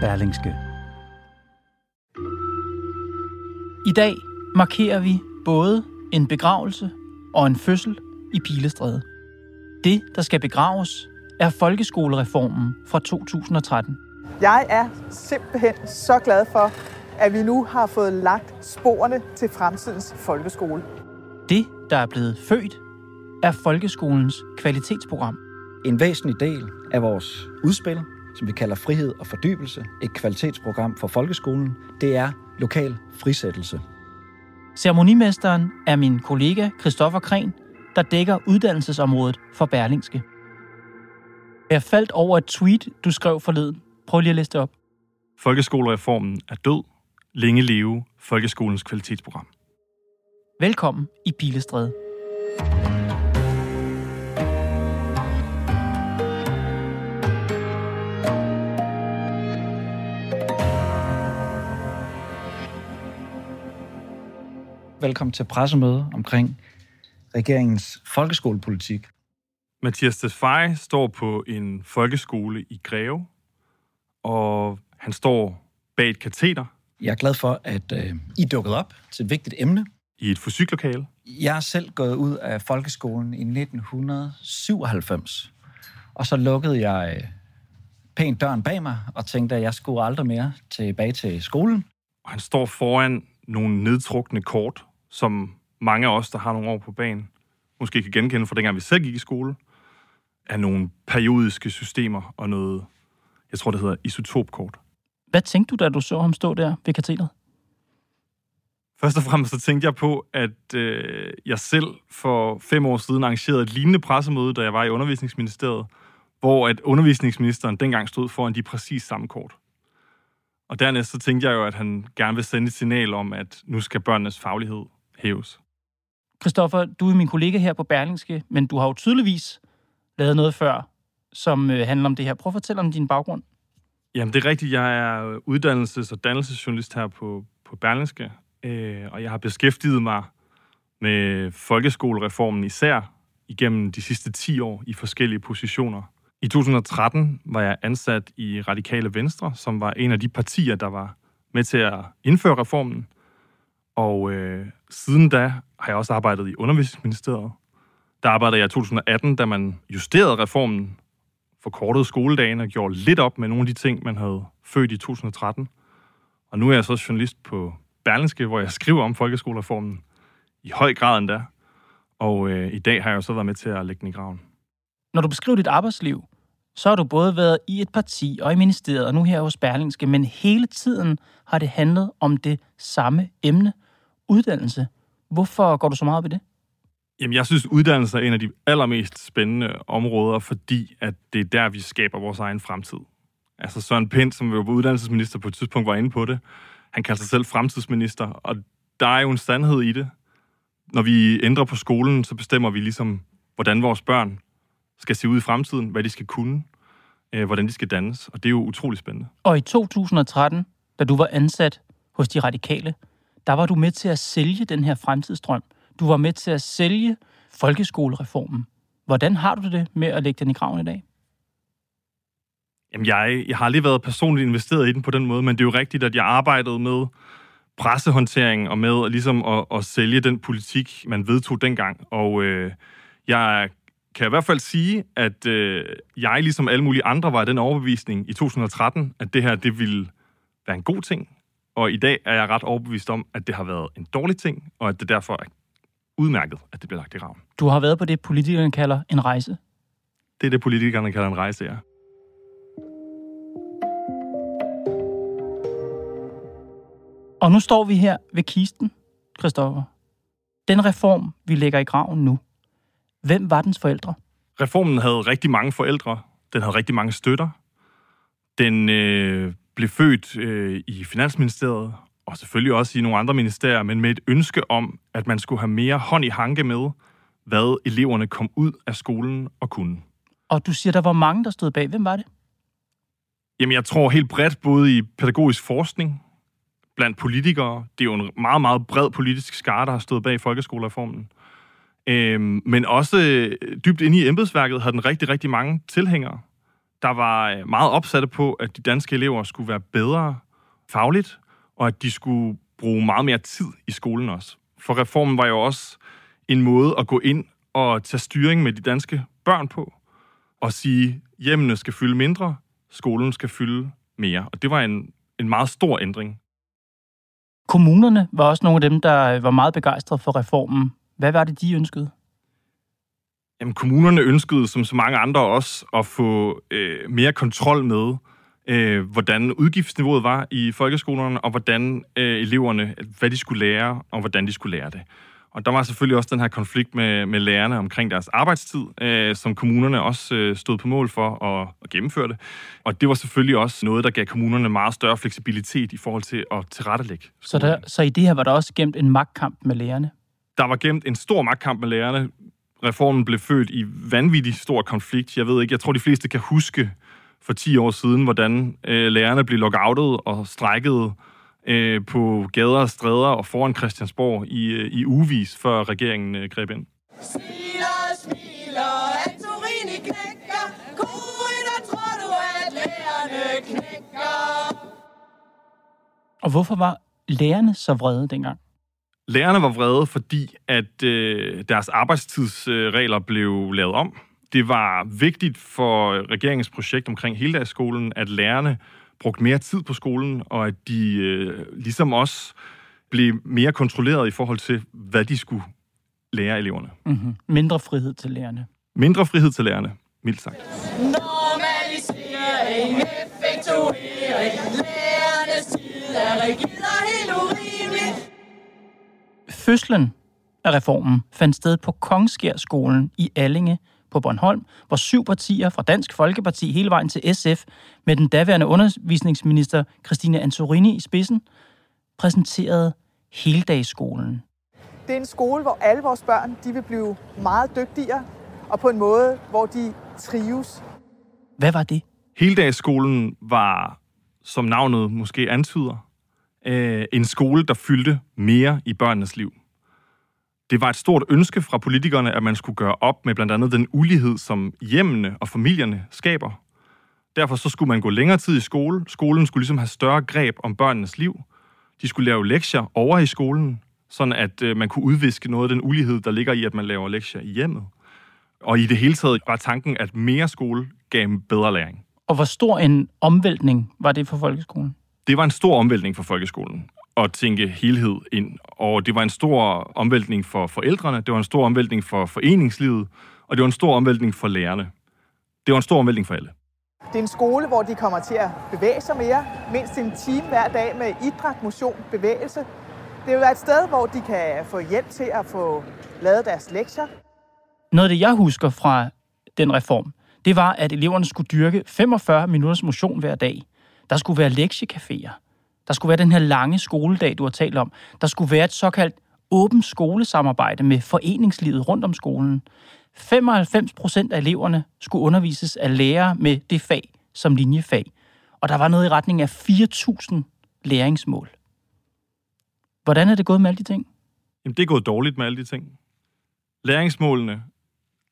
Berlingske. I dag markerer vi både en begravelse og en fødsel i Pilestræde. Det, der skal begraves, er folkeskolereformen fra 2013. Jeg er simpelthen så glad for, at vi nu har fået lagt sporene til fremtidens folkeskole. Det, der er blevet født, er folkeskolens kvalitetsprogram. En væsentlig del af vores udspil, som vi kalder Frihed og Fordybelse, et kvalitetsprogram for folkeskolen, det er lokal frisættelse. Ceremonimesteren er min kollega Christoffer Kren, der dækker uddannelsesområdet for Berlingske. Jeg faldt over et tweet, du skrev forleden. Prøv lige at læse det op. Folkeskolereformen er død. Længe leve folkeskolens kvalitetsprogram. Velkommen i Pilestræde. Velkommen til pressemøde omkring regeringens folkeskolepolitik. Mathias Tesfaye står på en folkeskole i Greve, og han står bag et kateter Jeg er glad for, at øh, I dukket op til et vigtigt emne. i et fysiklokale. Jeg er selv gået ud af folkeskolen i 1997, og så lukkede jeg øh, pænt døren bag mig og tænkte, at jeg skulle aldrig mere tilbage til skolen. Og han står foran nogle nedtrukne kort, som mange af os, der har nogle år på banen, måske kan genkende fra dengang vi selv gik i skole, af nogle periodiske systemer og noget, jeg tror det hedder isotopkort. Hvad tænkte du, da du så ham stå der ved katedret? Først og fremmest så tænkte jeg på, at øh, jeg selv for fem år siden arrangerede et lignende pressemøde, da jeg var i undervisningsministeriet, hvor at undervisningsministeren dengang stod foran de præcis samme kort. Og dernæst så tænkte jeg jo, at han gerne vil sende et signal om, at nu skal børnenes faglighed hæves. Christoffer, du er min kollega her på Berlingske, men du har jo tydeligvis lavet noget før, som øh, handler om det her. Prøv at fortælle om din baggrund. Jamen, det er rigtigt. Jeg er uddannelses- og dannelsesjournalist her på, på Berlingske, øh, og jeg har beskæftiget mig med folkeskolereformen især igennem de sidste 10 år i forskellige positioner. I 2013 var jeg ansat i Radikale Venstre, som var en af de partier, der var med til at indføre reformen. Og øh, siden da har jeg også arbejdet i Undervisningsministeriet. Der arbejdede jeg i 2018, da man justerede reformen, forkortede skoledagen og gjorde lidt op med nogle af de ting, man havde født i 2013. Og nu er jeg så journalist på Berlingske, hvor jeg skriver om folkeskolereformen i høj grad endda. Og øh, i dag har jeg jo så været med til at lægge den i graven. Når du beskriver dit arbejdsliv, så har du både været i et parti og i ministeriet, og nu her hos Berlingske, men hele tiden har det handlet om det samme emne, uddannelse. Hvorfor går du så meget op i det? Jamen, jeg synes, uddannelse er en af de allermest spændende områder, fordi at det er der, vi skaber vores egen fremtid. Altså Søren Pind, som var uddannelsesminister på et tidspunkt, var inde på det. Han kalder sig selv fremtidsminister, og der er jo en sandhed i det. Når vi ændrer på skolen, så bestemmer vi ligesom, hvordan vores børn skal se ud i fremtiden, hvad de skal kunne, øh, hvordan de skal dannes, og det er jo utrolig spændende. Og i 2013, da du var ansat hos De Radikale, der var du med til at sælge den her fremtidsdrøm. Du var med til at sælge folkeskolereformen. Hvordan har du det med at lægge den i graven i dag? Jamen, jeg, jeg har aldrig været personligt investeret i den på den måde, men det er jo rigtigt, at jeg arbejdede med pressehåndtering og med ligesom at, at sælge den politik, man vedtog dengang. Og øh, jeg kan i hvert fald sige, at øh, jeg, ligesom alle mulige andre, var den overbevisning i 2013, at det her, det ville være en god ting. Og i dag er jeg ret overbevist om, at det har været en dårlig ting, og at det derfor er udmærket, at det bliver lagt i graven. Du har været på det, politikerne kalder en rejse. Det er det, politikerne kalder en rejse, ja. Og nu står vi her ved kisten, Christoffer. Den reform, vi lægger i graven nu, hvem var dens forældre? Reformen havde rigtig mange forældre. Den havde rigtig mange støtter. Den øh, blev født øh, i Finansministeriet, og selvfølgelig også i nogle andre ministerier, men med et ønske om, at man skulle have mere hånd i hanke med, hvad eleverne kom ud af skolen og kunne. Og du siger, der var mange, der stod bag. Hvem var det? Jamen, jeg tror helt bredt, både i pædagogisk forskning, blandt politikere. Det er jo en meget, meget bred politisk skare, der har stået bag folkeskolereformen. Øhm, men også øh, dybt inde i embedsværket har den rigtig, rigtig mange tilhængere, der var øh, meget opsatte på, at de danske elever skulle være bedre fagligt, og at de skulle bruge meget mere tid i skolen også. For reformen var jo også en måde at gå ind og tage styring med de danske børn på, og sige, hjemmene skal fylde mindre, skolen skal fylde mere. Og det var en, en meget stor ændring. Kommunerne var også nogle af dem, der øh, var meget begejstrede for reformen. Hvad var det, de ønskede? Jamen, kommunerne ønskede, som så mange andre også, at få øh, mere kontrol med, øh, hvordan udgiftsniveauet var i folkeskolerne, og hvordan øh, eleverne, hvad de skulle lære, og hvordan de skulle lære det. Og der var selvfølgelig også den her konflikt med, med lærerne omkring deres arbejdstid, øh, som kommunerne også øh, stod på mål for at, at gennemføre det. Og det var selvfølgelig også noget, der gav kommunerne meget større fleksibilitet i forhold til at tilrettelægge. Så, der, så i det her var der også gemt en magtkamp med lærerne? Der var gemt en stor magtkamp med lærerne. Reformen blev født i vanvittig stor konflikt. Jeg ved ikke, jeg tror de fleste kan huske for 10 år siden, hvordan øh, lærerne blev lockoutet og strækkede øh, på gader og stræder og foran Christiansborg i, øh, i ugevis, før regeringen øh, greb ind. Smiler, smiler, Antorini knækker. Korrider, tror du, at lærerne knækker? Og hvorfor var lærerne så vrede dengang? Lærerne var vrede, fordi at øh, deres arbejdstidsregler blev lavet om. Det var vigtigt for regeringens projekt omkring heldagsskolen, at lærerne brugte mere tid på skolen, og at de øh, ligesom også blev mere kontrolleret i forhold til, hvad de skulle lære eleverne. Mm-hmm. Mindre frihed til lærerne. Mindre frihed til lærerne, mildt sagt. Normalisering, effektuering, lærernes tid er rigid og. Fødslen af reformen fandt sted på Kongskærskolen i Allinge på Bornholm, hvor syv partier fra Dansk Folkeparti hele vejen til SF med den daværende undervisningsminister Christine Antorini i spidsen præsenterede heldagsskolen. Det er en skole, hvor alle vores børn de vil blive meget dygtigere, og på en måde, hvor de trives. Hvad var det? Heldagsskolen var, som navnet måske antyder, øh, en skole, der fyldte mere i børnenes liv. Det var et stort ønske fra politikerne, at man skulle gøre op med blandt andet den ulighed, som hjemmene og familierne skaber. Derfor så skulle man gå længere tid i skole. Skolen skulle ligesom have større greb om børnenes liv. De skulle lave lektier over i skolen, sådan at øh, man kunne udviske noget af den ulighed, der ligger i, at man laver lektier i hjemmet. Og i det hele taget var tanken, at mere skole gav bedre læring. Og hvor stor en omvæltning var det for folkeskolen? Det var en stor omvæltning for folkeskolen at tænke helhed ind. Og det var en stor omvæltning for forældrene, det var en stor omvæltning for foreningslivet, og det var en stor omvæltning for lærerne. Det var en stor omvæltning for alle. Det er en skole, hvor de kommer til at bevæge sig mere, mindst en time hver dag med idræt, motion, bevægelse. Det vil være et sted, hvor de kan få hjælp til at få lavet deres lektier. Noget af det, jeg husker fra den reform, det var, at eleverne skulle dyrke 45 minutters motion hver dag. Der skulle være lektiecaféer. Der skulle være den her lange skoledag, du har talt om. Der skulle være et såkaldt åbent skolesamarbejde med foreningslivet rundt om skolen. 95 procent af eleverne skulle undervises af lærere med det fag som linjefag. Og der var noget i retning af 4.000 læringsmål. Hvordan er det gået med alle de ting? Jamen, det er gået dårligt med alle de ting. Læringsmålene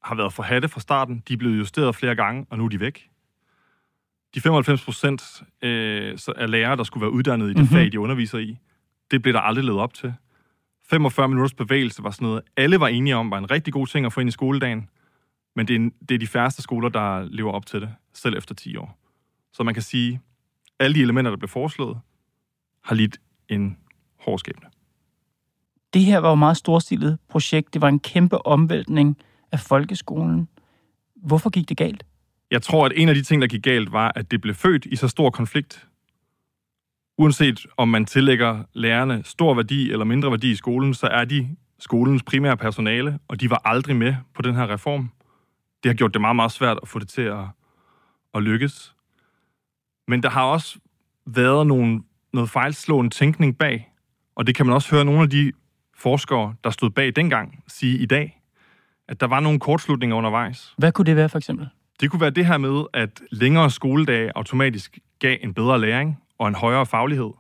har været forhatte fra starten. De er blevet justeret flere gange, og nu er de væk. De 95 procent øh, af lærere, der skulle være uddannet i det mm-hmm. fag, de underviser i, det blev der aldrig levet op til. 45 minutters bevægelse var sådan noget, alle var enige om, var en rigtig god ting at få ind i skoledagen, men det er, det er de færreste skoler, der lever op til det, selv efter 10 år. Så man kan sige, alle de elementer, der blev foreslået, har lidt en hård skæbne. Det her var jo et meget storstilet projekt. Det var en kæmpe omvæltning af folkeskolen. Hvorfor gik det galt? Jeg tror, at en af de ting, der gik galt, var, at det blev født i så stor konflikt. Uanset om man tillægger lærerne stor værdi eller mindre værdi i skolen, så er de skolens primære personale, og de var aldrig med på den her reform. Det har gjort det meget, meget svært at få det til at, at lykkes. Men der har også været nogle, noget fejlslående tænkning bag, og det kan man også høre nogle af de forskere, der stod bag dengang, sige i dag, at der var nogle kortslutninger undervejs. Hvad kunne det være for eksempel? Det kunne være det her med, at længere skoledage automatisk gav en bedre læring og en højere faglighed.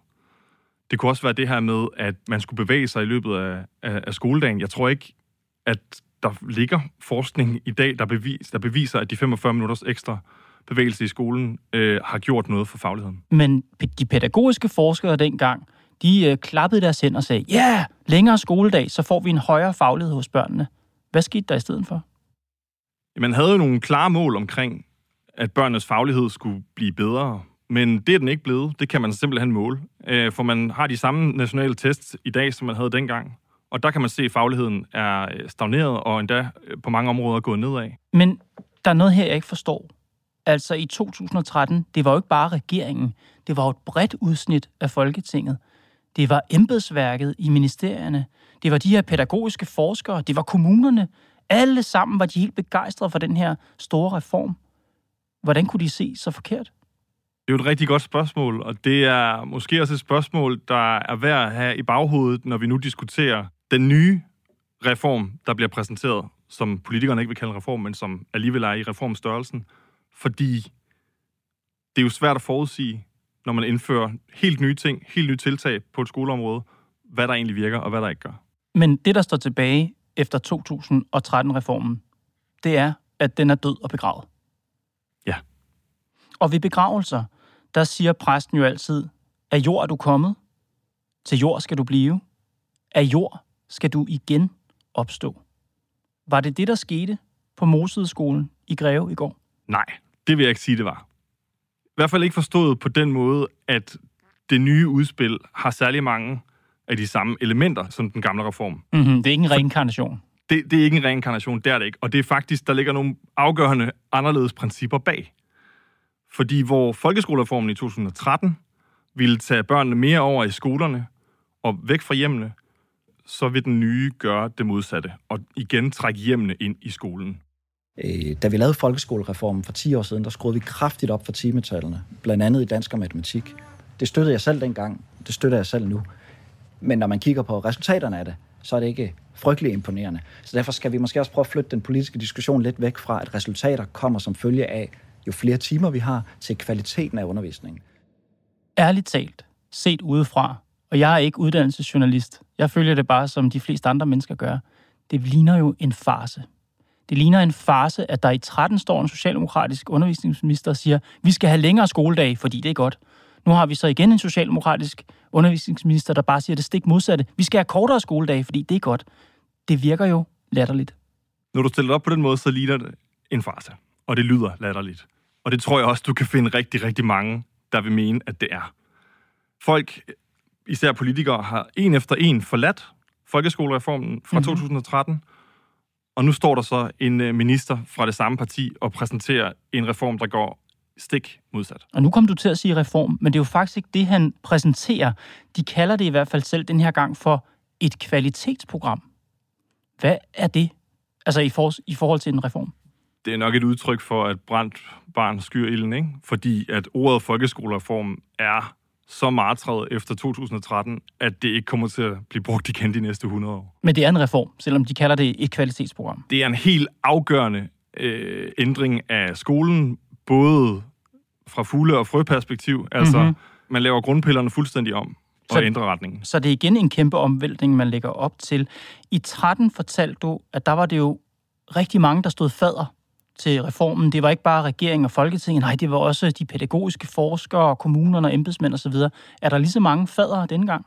Det kunne også være det her med, at man skulle bevæge sig i løbet af, af, af skoledagen. Jeg tror ikke, at der ligger forskning i dag, der, bevis, der beviser, at de 45 minutters ekstra bevægelse i skolen øh, har gjort noget for fagligheden. Men de pædagogiske forskere dengang, de øh, klappede deres hænder og sagde, ja, yeah, længere skoledag, så får vi en højere faglighed hos børnene. Hvad skete der i stedet for? Man havde jo nogle klare mål omkring, at børnenes faglighed skulle blive bedre, men det er den ikke blevet. Det kan man simpelthen måle. Øh, for man har de samme nationale tests i dag, som man havde dengang. Og der kan man se, at fagligheden er øh, stagneret og endda øh, på mange områder gået nedad. Men der er noget her, jeg ikke forstår. Altså i 2013, det var jo ikke bare regeringen. Det var jo et bredt udsnit af Folketinget. Det var embedsværket i ministerierne. Det var de her pædagogiske forskere. Det var kommunerne. Alle sammen var de helt begejstrede for den her store reform. Hvordan kunne de se så forkert? Det er jo et rigtig godt spørgsmål, og det er måske også et spørgsmål, der er værd at have i baghovedet, når vi nu diskuterer den nye reform, der bliver præsenteret, som politikerne ikke vil kalde en reform, men som alligevel er i reformstørrelsen. Fordi det er jo svært at forudsige, når man indfører helt nye ting, helt nye tiltag på et skoleområde, hvad der egentlig virker og hvad der ikke gør. Men det, der står tilbage efter 2013-reformen, det er, at den er død og begravet. Ja. Og ved begravelser, der siger præsten jo altid, af jord er du kommet, til jord skal du blive, af jord skal du igen opstå. Var det det, der skete på Mosedeskolen i Greve i går? Nej, det vil jeg ikke sige, det var. I hvert fald ikke forstået på den måde, at det nye udspil har særlig mange af de samme elementer som den gamle reform. Mm-hmm. Det er ikke en reinkarnation. Det, det er ikke en reinkarnation, det er det ikke. Og det er faktisk, der ligger nogle afgørende anderledes principper bag. Fordi hvor folkeskolereformen i 2013 ville tage børnene mere over i skolerne og væk fra hjemmene, så vil den nye gøre det modsatte, og igen trække hjemmene ind i skolen. Øh, da vi lavede folkeskolereformen for 10 år siden, der skruede vi kraftigt op for timetallene, blandt andet i dansk og matematik. Det støttede jeg selv dengang, det støtter jeg selv nu. Men når man kigger på resultaterne af det, så er det ikke frygtelig imponerende. Så derfor skal vi måske også prøve at flytte den politiske diskussion lidt væk fra, at resultater kommer som følge af, jo flere timer vi har, til kvaliteten af undervisningen. Ærligt talt, set udefra, og jeg er ikke uddannelsesjournalist, jeg følger det bare, som de fleste andre mennesker gør, det ligner jo en farse. Det ligner en farse, at der i 13 står en socialdemokratisk undervisningsminister og siger, vi skal have længere skoledag, fordi det er godt. Nu har vi så igen en socialdemokratisk undervisningsminister, der bare siger det stik modsatte. Vi skal have kortere skoledag, fordi det er godt. Det virker jo latterligt. Når du stiller det op på den måde, så ligner det en farse. Og det lyder latterligt. Og det tror jeg også, du kan finde rigtig, rigtig mange, der vil mene, at det er. Folk, især politikere, har en efter en forladt folkeskolereformen fra mm-hmm. 2013, og nu står der så en øh, minister fra det samme parti og præsenterer en reform, der går stik modsat. Og nu kom du til at sige reform, men det er jo faktisk ikke det, han præsenterer. De kalder det i hvert fald selv den her gang for et kvalitetsprogram. Hvad er det? Altså i, for, i forhold til en reform? Det er nok et udtryk for, at brændt barn skyr ilden, ikke? Fordi at ordet folkeskolereform er så martret efter 2013, at det ikke kommer til at blive brugt igen de næste 100 år. Men det er en reform, selvom de kalder det et kvalitetsprogram. Det er en helt afgørende øh, ændring af skolen, både fra fugle- og frøperspektiv. Altså, mm-hmm. man laver grundpillerne fuldstændig om og Så- ændrer retningen. Så det er igen en kæmpe omvæltning, man lægger op til. I 13 fortalte du, at der var det jo rigtig mange, der stod fader til reformen. Det var ikke bare regeringen og Folketinget, nej, det var også de pædagogiske forskere, kommunerne og embedsmænd osv. Er der lige så mange fader denne gang?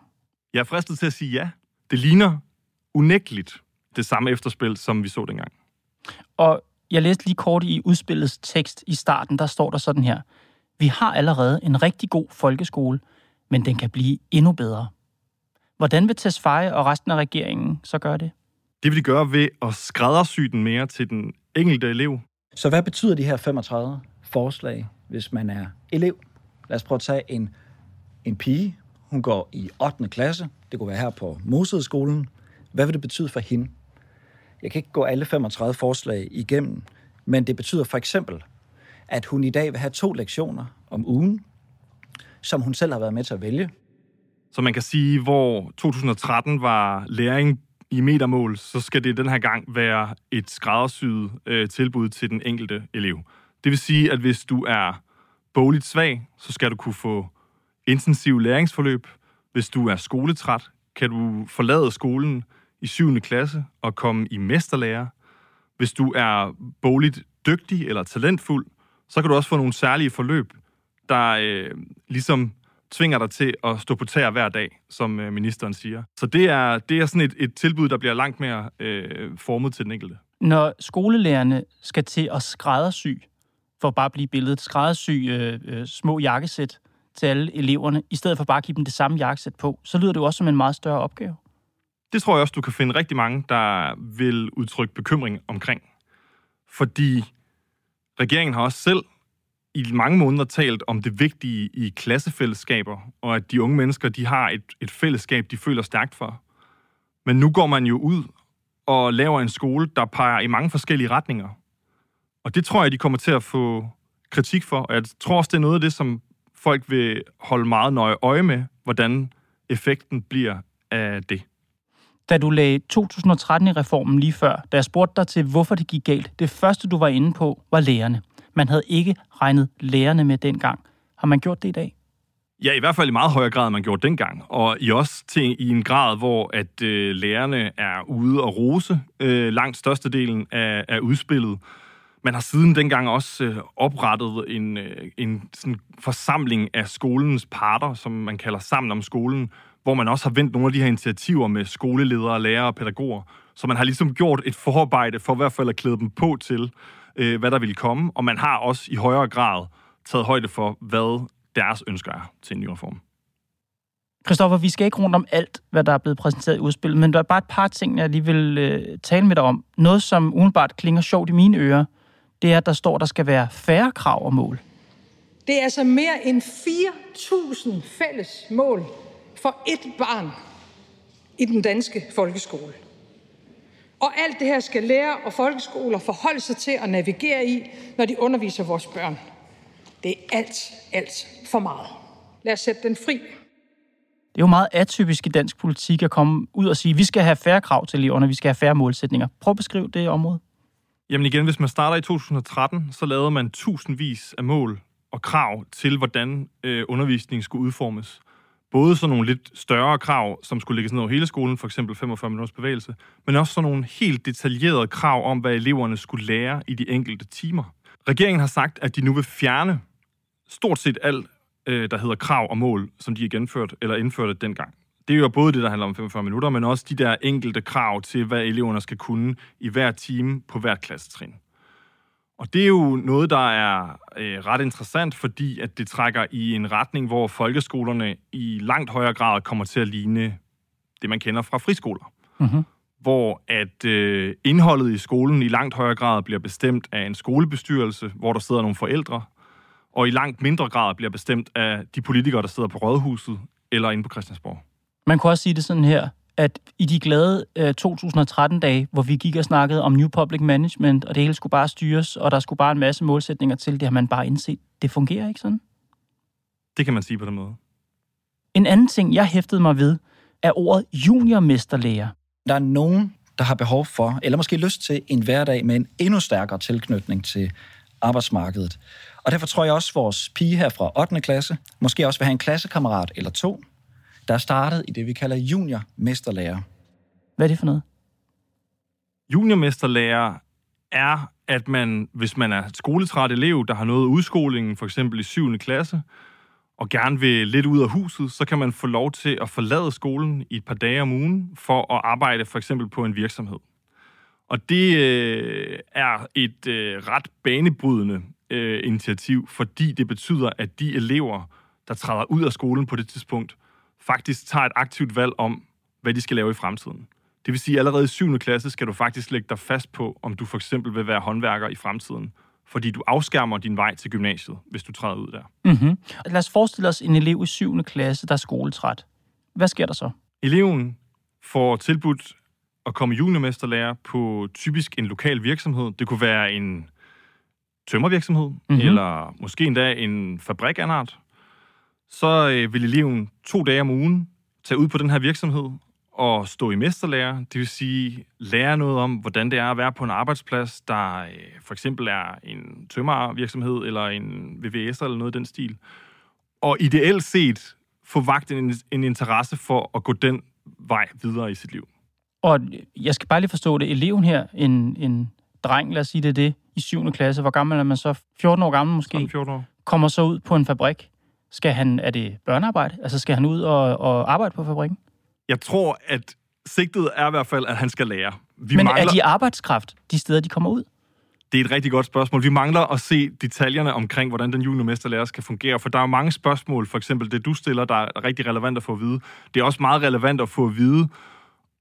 Jeg er fristet til at sige ja. Det ligner unægteligt det samme efterspil, som vi så dengang. Og jeg læste lige kort i udspillets tekst i starten, der står der sådan her. Vi har allerede en rigtig god folkeskole, men den kan blive endnu bedre. Hvordan vil Tesfaye og resten af regeringen så gøre det? Det vil de gøre ved at skræddersy den mere til den enkelte elev. Så hvad betyder de her 35 forslag, hvis man er elev? Lad os prøve at tage en, en pige. Hun går i 8. klasse. Det kunne være her på Mosedeskolen. Hvad vil det betyde for hende? Jeg kan ikke gå alle 35 forslag igennem, men det betyder for eksempel, at hun i dag vil have to lektioner om ugen, som hun selv har været med til at vælge. Så man kan sige, hvor 2013 var læring i metermål, så skal det den her gang være et skræddersyet øh, tilbud til den enkelte elev. Det vil sige, at hvis du er bogligt svag, så skal du kunne få intensiv læringsforløb. Hvis du er skoletræt, kan du forlade skolen i 7. klasse og komme i mesterlærer. Hvis du er bogligt dygtig eller talentfuld, så kan du også få nogle særlige forløb, der øh, ligesom tvinger dig til at stå på tæer hver dag, som øh, ministeren siger. Så det er, det er sådan et, et tilbud, der bliver langt mere øh, formet til den enkelte. Når skolelærerne skal til at skræddersy, for bare blive billedet, skræddersy øh, øh, små jakkesæt til alle eleverne, i stedet for bare at give dem det samme jakkesæt på, så lyder det jo også som en meget større opgave. Det tror jeg også, du kan finde rigtig mange, der vil udtrykke bekymring omkring. Fordi regeringen har også selv i mange måneder talt om det vigtige i klassefællesskaber, og at de unge mennesker, de har et, et fællesskab, de føler stærkt for. Men nu går man jo ud og laver en skole, der peger i mange forskellige retninger. Og det tror jeg, de kommer til at få kritik for, og jeg tror også, det er noget af det, som folk vil holde meget nøje øje med, hvordan effekten bliver af det. Da du lagde 2013 i reformen lige før, da jeg spurgte dig til, hvorfor det gik galt, det første, du var inde på, var lærerne. Man havde ikke regnet lærerne med dengang. Har man gjort det i dag? Ja, i hvert fald i meget højere grad, end man gjorde dengang. Og i også til, i en grad, hvor at øh, lærerne er ude og rose øh, langt størstedelen af, af udspillet. Man har siden dengang også øh, oprettet en, øh, en sådan forsamling af skolens parter, som man kalder Sammen om skolen, hvor man også har vendt nogle af de her initiativer med skoleledere, lærere og pædagoger. Så man har ligesom gjort et forarbejde for i hvert fald at klæde dem på til, øh, hvad der ville komme, og man har også i højere grad taget højde for, hvad deres ønsker er til en ny reform. Christoffer, vi skal ikke rundt om alt, hvad der er blevet præsenteret i udspillet, men der er bare et par ting, jeg lige vil øh, tale med dig om. Noget, som umiddelbart klinger sjovt i mine ører, det er, at der står, at der skal være færre krav og mål. Det er altså mere end 4.000 fælles mål for ét barn i den danske folkeskole. Og alt det her skal lære og folkeskoler forholde sig til at navigere i, når de underviser vores børn. Det er alt, alt for meget. Lad os sætte den fri. Det er jo meget atypisk i dansk politik at komme ud og sige, at vi skal have færre krav til eleverne, vi skal have færre målsætninger. Prøv at beskrive det område. Jamen igen, hvis man starter i 2013, så lavede man tusindvis af mål og krav til, hvordan øh, undervisningen skulle udformes. Både sådan nogle lidt større krav, som skulle lægges ned over hele skolen, for eksempel 45 minutters bevægelse, men også sådan nogle helt detaljerede krav om, hvad eleverne skulle lære i de enkelte timer. Regeringen har sagt, at de nu vil fjerne stort set alt, øh, der hedder krav og mål, som de har genført eller indførte dengang. Det er jo både det, der handler om 45 minutter, men også de der enkelte krav til, hvad eleverne skal kunne i hver time på hvert klassetrin. Og det er jo noget, der er øh, ret interessant, fordi at det trækker i en retning, hvor folkeskolerne i langt højere grad kommer til at ligne det, man kender fra friskoler. Mm-hmm. Hvor at øh, indholdet i skolen i langt højere grad bliver bestemt af en skolebestyrelse, hvor der sidder nogle forældre, og i langt mindre grad bliver bestemt af de politikere, der sidder på Rådhuset eller inde på Christiansborg. Man kunne også sige det sådan her, at i de glade øh, 2013-dage, hvor vi gik og snakkede om New Public Management, og det hele skulle bare styres, og der skulle bare en masse målsætninger til, det har man bare indset. Det fungerer ikke sådan. Det kan man sige på den måde. En anden ting, jeg hæftede mig ved, er ordet juniormesterlærer. Der er nogen, der har behov for, eller måske lyst til, en hverdag med en endnu stærkere tilknytning til arbejdsmarkedet. Og derfor tror jeg også, at vores pige her fra 8. klasse måske også vil have en klassekammerat eller to, der er startet i det, vi kalder juniormesterlærer. Hvad er det for noget? Juniormesterlærer er, at man, hvis man er et skoletræt elev, der har nået udskolingen, for eksempel i 7. klasse, og gerne vil lidt ud af huset, så kan man få lov til at forlade skolen i et par dage om ugen for at arbejde for eksempel på en virksomhed. Og det øh, er et øh, ret banebrydende øh, initiativ, fordi det betyder, at de elever, der træder ud af skolen på det tidspunkt, faktisk tager et aktivt valg om, hvad de skal lave i fremtiden. Det vil sige, at allerede i 7. klasse skal du faktisk lægge dig fast på, om du for eksempel vil være håndværker i fremtiden. Fordi du afskærmer din vej til gymnasiet, hvis du træder ud der. Mm-hmm. Lad os forestille os en elev i 7. klasse, der er skoletræt. Hvad sker der så? Eleven får tilbudt at komme juniormesterlærer på typisk en lokal virksomhed. Det kunne være en tømmervirksomhed, mm-hmm. eller måske endda en fabrik af en art, så øh, vil eleven to dage om ugen tage ud på den her virksomhed og stå i mesterlærer, det vil sige lære noget om, hvordan det er at være på en arbejdsplads, der øh, for eksempel er en tømmervirksomhed eller en VVS eller noget i den stil. Og ideelt set få vagt en, en interesse for at gå den vej videre i sit liv. Og jeg skal bare lige forstå det. Eleven her, en, en dreng, lad os sige det, det i 7. klasse. Hvor gammel er man så? 14 år gammel måske? Sådan 14 år. Kommer så ud på en fabrik. Skal han, er det børnearbejde? Altså skal han ud og, og arbejde på fabrikken? Jeg tror, at sigtet er i hvert fald, at han skal lære. Vi Men mangler... er de arbejdskraft, de steder, de kommer ud? Det er et rigtig godt spørgsmål. Vi mangler at se detaljerne omkring, hvordan den juniormesterlærer skal fungere, for der er mange spørgsmål, for eksempel det, du stiller, der er rigtig relevant at få at vide. Det er også meget relevant at få at vide,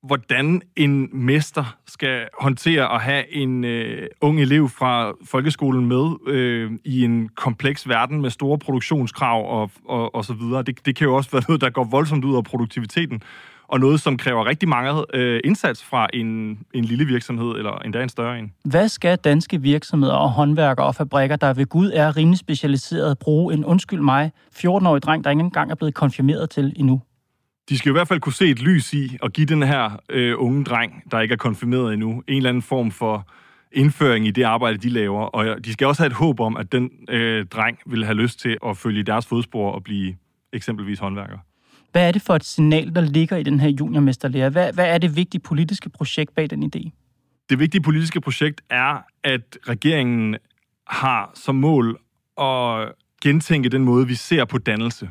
hvordan en mester skal håndtere at have en øh, ung elev fra folkeskolen med øh, i en kompleks verden med store produktionskrav og, og, og så videre. Det, det kan jo også være noget, der går voldsomt ud af produktiviteten, og noget, som kræver rigtig mange øh, indsats fra en, en lille virksomhed, eller endda en større en. Hvad skal danske virksomheder og håndværkere og fabrikker, der ved Gud er rimelig specialiseret, bruge en undskyld mig 14-årig dreng, der ikke engang er blevet konfirmeret til endnu? De skal i hvert fald kunne se et lys i og give den her øh, unge dreng, der ikke er konfirmeret endnu, en eller anden form for indføring i det arbejde, de laver. Og de skal også have et håb om, at den øh, dreng vil have lyst til at følge deres fodspor og blive eksempelvis håndværker. Hvad er det for et signal, der ligger i den her juniormesterlærer? Hvad, hvad er det vigtige politiske projekt bag den idé? Det vigtige politiske projekt er, at regeringen har som mål at gentænke den måde, vi ser på dannelse.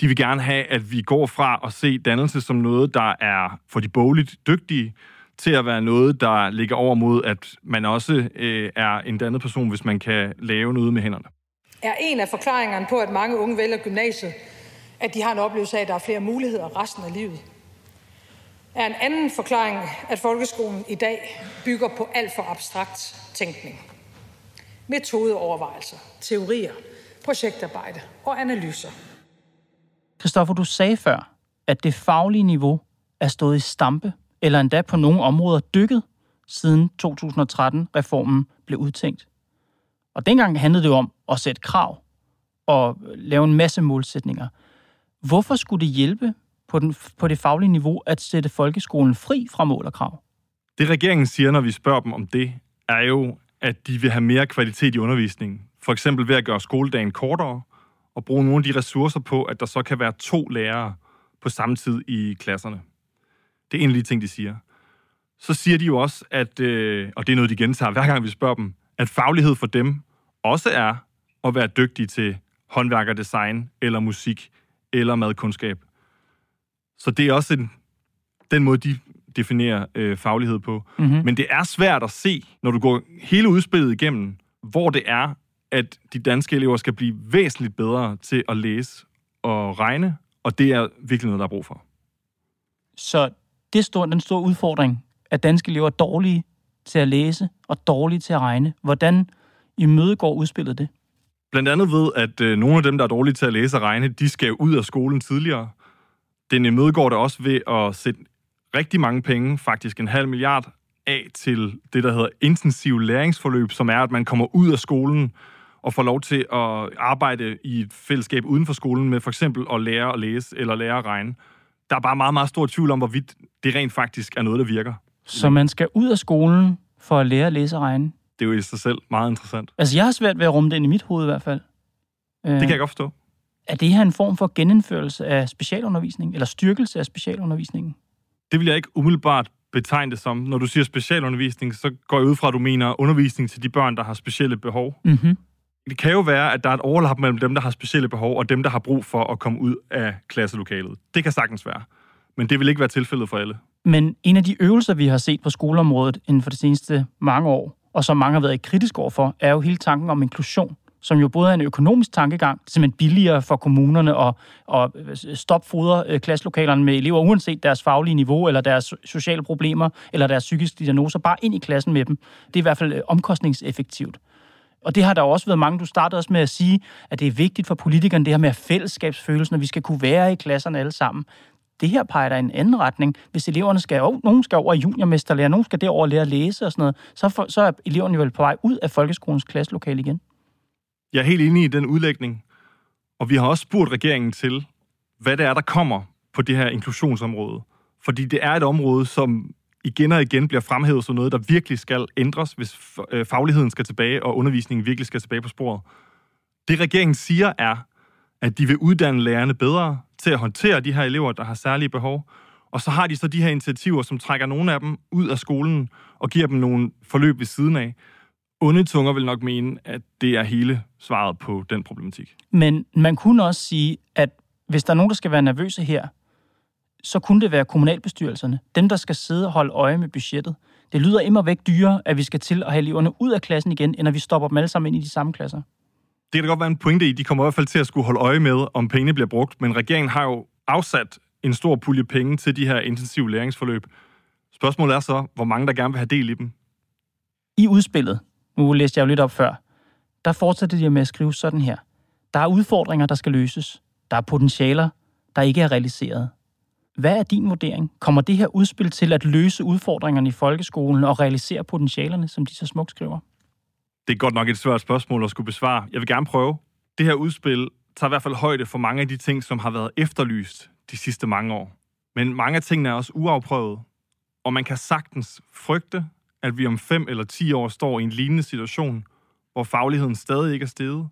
De vil gerne have, at vi går fra at se dannelse som noget, der er for de bogligt dygtige, til at være noget, der ligger over mod, at man også øh, er en dannet person, hvis man kan lave noget med hænderne. Er en af forklaringerne på, at mange unge vælger gymnasiet, at de har en oplevelse af, at der er flere muligheder resten af livet. Er en anden forklaring, at folkeskolen i dag bygger på alt for abstrakt tænkning. Metodeovervejelser, teorier, projektarbejde og analyser. Christoffer, du sagde før, at det faglige niveau er stået i stampe, eller endda på nogle områder dykket, siden 2013-reformen blev udtænkt. Og dengang handlede det jo om at sætte krav og lave en masse målsætninger. Hvorfor skulle det hjælpe på, den, på det faglige niveau at sætte folkeskolen fri fra mål og krav? Det regeringen siger, når vi spørger dem om det, er jo, at de vil have mere kvalitet i undervisningen. For eksempel ved at gøre skoledagen kortere, og bruge nogle af de ressourcer på, at der så kan være to lærere på samme tid i klasserne. Det er en af de ting, de siger. Så siger de jo også, at, øh, og det er noget, de gentager hver gang vi spørger dem, at faglighed for dem også er at være dygtig til håndværkerdesign, eller musik, eller madkundskab. Så det er også en, den måde, de definerer øh, faglighed på. Mm-hmm. Men det er svært at se, når du går hele udspillet igennem, hvor det er, at de danske elever skal blive væsentligt bedre til at læse og regne, og det er virkelig noget, der er brug for. Så det stor, den store udfordring, at danske elever er dårlige til at læse og dårlige til at regne. Hvordan imødegår udspillet det? Blandt andet ved, at øh, nogle af dem, der er dårlige til at læse og regne, de skal ud af skolen tidligere. Den imødegår det også ved at sætte rigtig mange penge, faktisk en halv milliard, af til det, der hedder intensiv læringsforløb, som er, at man kommer ud af skolen og får lov til at arbejde i et fællesskab uden for skolen med for eksempel at lære at læse eller lære at regne. Der er bare meget, meget stor tvivl om, hvorvidt det rent faktisk er noget, der virker. Så man skal ud af skolen for at lære at læse og regne? Det er jo i sig selv meget interessant. Altså, jeg har svært ved at rumme det ind i mit hoved i hvert fald. Det kan jeg godt forstå. Er det her en form for genindførelse af specialundervisning, eller styrkelse af specialundervisningen? Det vil jeg ikke umiddelbart betegne det som. Når du siger specialundervisning, så går jeg ud fra, at du mener undervisning til de børn, der har specielle behov. Mm-hmm. Det kan jo være, at der er et overlap mellem dem, der har specielle behov, og dem, der har brug for at komme ud af klasselokalet. Det kan sagtens være. Men det vil ikke være tilfældet for alle. Men en af de øvelser, vi har set på skoleområdet inden for de seneste mange år, og som mange har været kritisk overfor, er jo hele tanken om inklusion som jo både er en økonomisk tankegang, simpelthen billigere for kommunerne at, at øh, stopfodre øh, klasselokalerne med elever, uanset deres faglige niveau, eller deres sociale problemer, eller deres psykiske diagnoser, bare ind i klassen med dem. Det er i hvert fald øh, omkostningseffektivt. Og det har der også været mange, du startede også med at sige, at det er vigtigt for politikerne, det her med fællesskabsfølelsen, at vi skal kunne være i klasserne alle sammen. det her peger der i en anden retning. Hvis eleverne skal, oh, nogen skal over i juniormesterlærer, nogen skal derover lære at læse og sådan noget, så, for, så er eleverne jo vel på vej ud af folkeskolens klasselokale igen. Jeg er helt enig i den udlægning, og vi har også spurgt regeringen til, hvad det er, der kommer på det her inklusionsområde. Fordi det er et område, som igen og igen bliver fremhævet som noget, der virkelig skal ændres, hvis øh, fagligheden skal tilbage, og undervisningen virkelig skal tilbage på sporet. Det regeringen siger er, at de vil uddanne lærerne bedre til at håndtere de her elever, der har særlige behov. Og så har de så de her initiativer, som trækker nogle af dem ud af skolen og giver dem nogle forløb ved siden af. Onde tunger vil nok mene, at det er hele svaret på den problematik. Men man kunne også sige, at hvis der er nogen, der skal være nervøse her, så kunne det være kommunalbestyrelserne. Dem, der skal sidde og holde øje med budgettet. Det lyder immer væk dyrere, at vi skal til at have eleverne ud af klassen igen, end at vi stopper dem alle sammen ind i de samme klasser. Det kan da godt være en pointe i. De kommer i hvert fald til at skulle holde øje med, om pengene bliver brugt. Men regeringen har jo afsat en stor pulje penge til de her intensive læringsforløb. Spørgsmålet er så, hvor mange der gerne vil have del i dem. I udspillet, nu læste jeg jo lidt op før, der fortsætter de med at skrive sådan her. Der er udfordringer, der skal løses. Der er potentialer, der ikke er realiseret. Hvad er din vurdering? Kommer det her udspil til at løse udfordringerne i folkeskolen og realisere potentialerne, som de så smukt skriver? Det er godt nok et svært spørgsmål at skulle besvare. Jeg vil gerne prøve. Det her udspil tager i hvert fald højde for mange af de ting, som har været efterlyst de sidste mange år. Men mange af tingene er også uafprøvet, og man kan sagtens frygte, at vi om 5 eller 10 år står i en lignende situation, hvor fagligheden stadig ikke er steget,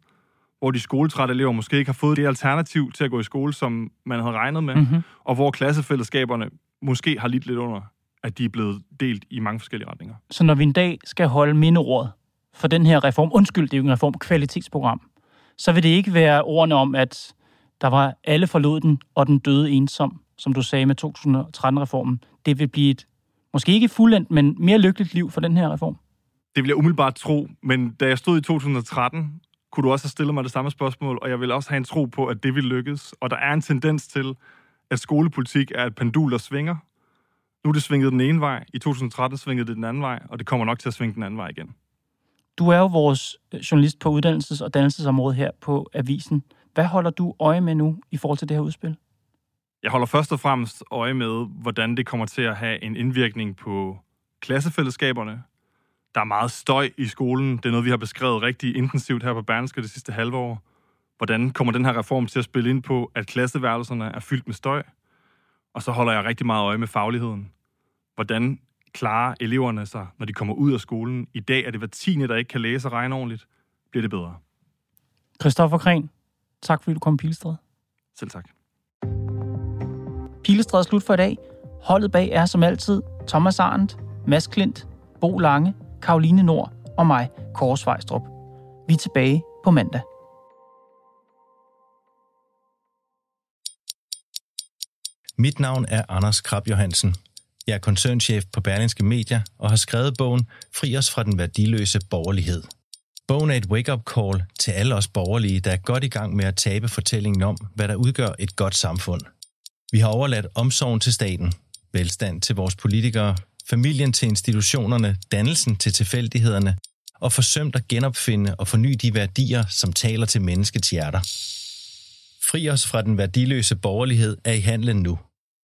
hvor de skoletrætte elever måske ikke har fået det alternativ til at gå i skole, som man havde regnet med, mm-hmm. og hvor klassefællesskaberne måske har lidt lidt under, at de er blevet delt i mange forskellige retninger. Så når vi en dag skal holde mindeordet for den her reform, undskyld, det er jo en reform, kvalitetsprogram, så vil det ikke være ordene om, at der var alle forlod den, og den døde ensom, som du sagde med 2013-reformen. Det vil blive et, måske ikke fuldendt, men mere lykkeligt liv for den her reform. Det vil jeg umiddelbart tro, men da jeg stod i 2013, kunne du også have stillet mig det samme spørgsmål, og jeg vil også have en tro på, at det vil lykkes. Og der er en tendens til, at skolepolitik er et pendul, der svinger. Nu er det svinget den ene vej, i 2013 svingede det den anden vej, og det kommer nok til at svinge den anden vej igen. Du er jo vores øh, journalist på uddannelses- og dannelsesområdet her på Avisen. Hvad holder du øje med nu i forhold til det her udspil? Jeg holder først og fremmest øje med, hvordan det kommer til at have en indvirkning på klassefællesskaberne. Der er meget støj i skolen. Det er noget, vi har beskrevet rigtig intensivt her på Berlingske det sidste halve år. Hvordan kommer den her reform til at spille ind på, at klasseværelserne er fyldt med støj? Og så holder jeg rigtig meget øje med fagligheden. Hvordan klarer eleverne sig, når de kommer ud af skolen? I dag er det hver tiende, der ikke kan læse og regne ordentligt. Bliver det bedre? Christoffer Kren, tak fordi du kom i Pilestræde. Selv tak. Pilestræde er slut for i dag. Holdet bag er som altid Thomas Arndt, Mads Klint, Bo Lange, Karoline Nord og mig, Kåre Svejstrup. Vi er tilbage på mandag. Mit navn er Anders Krab Johansen. Jeg er koncernchef på Berlingske Media og har skrevet bogen Fri os fra den værdiløse borgerlighed. Bogen er et wake-up call til alle os borgerlige, der er godt i gang med at tabe fortællingen om, hvad der udgør et godt samfund. Vi har overladt omsorgen til staten, velstand til vores politikere, familien til institutionerne, dannelsen til tilfældighederne, og forsømt at genopfinde og forny de værdier, som taler til menneskets hjerter. Fri os fra den værdiløse borgerlighed er i handlen nu –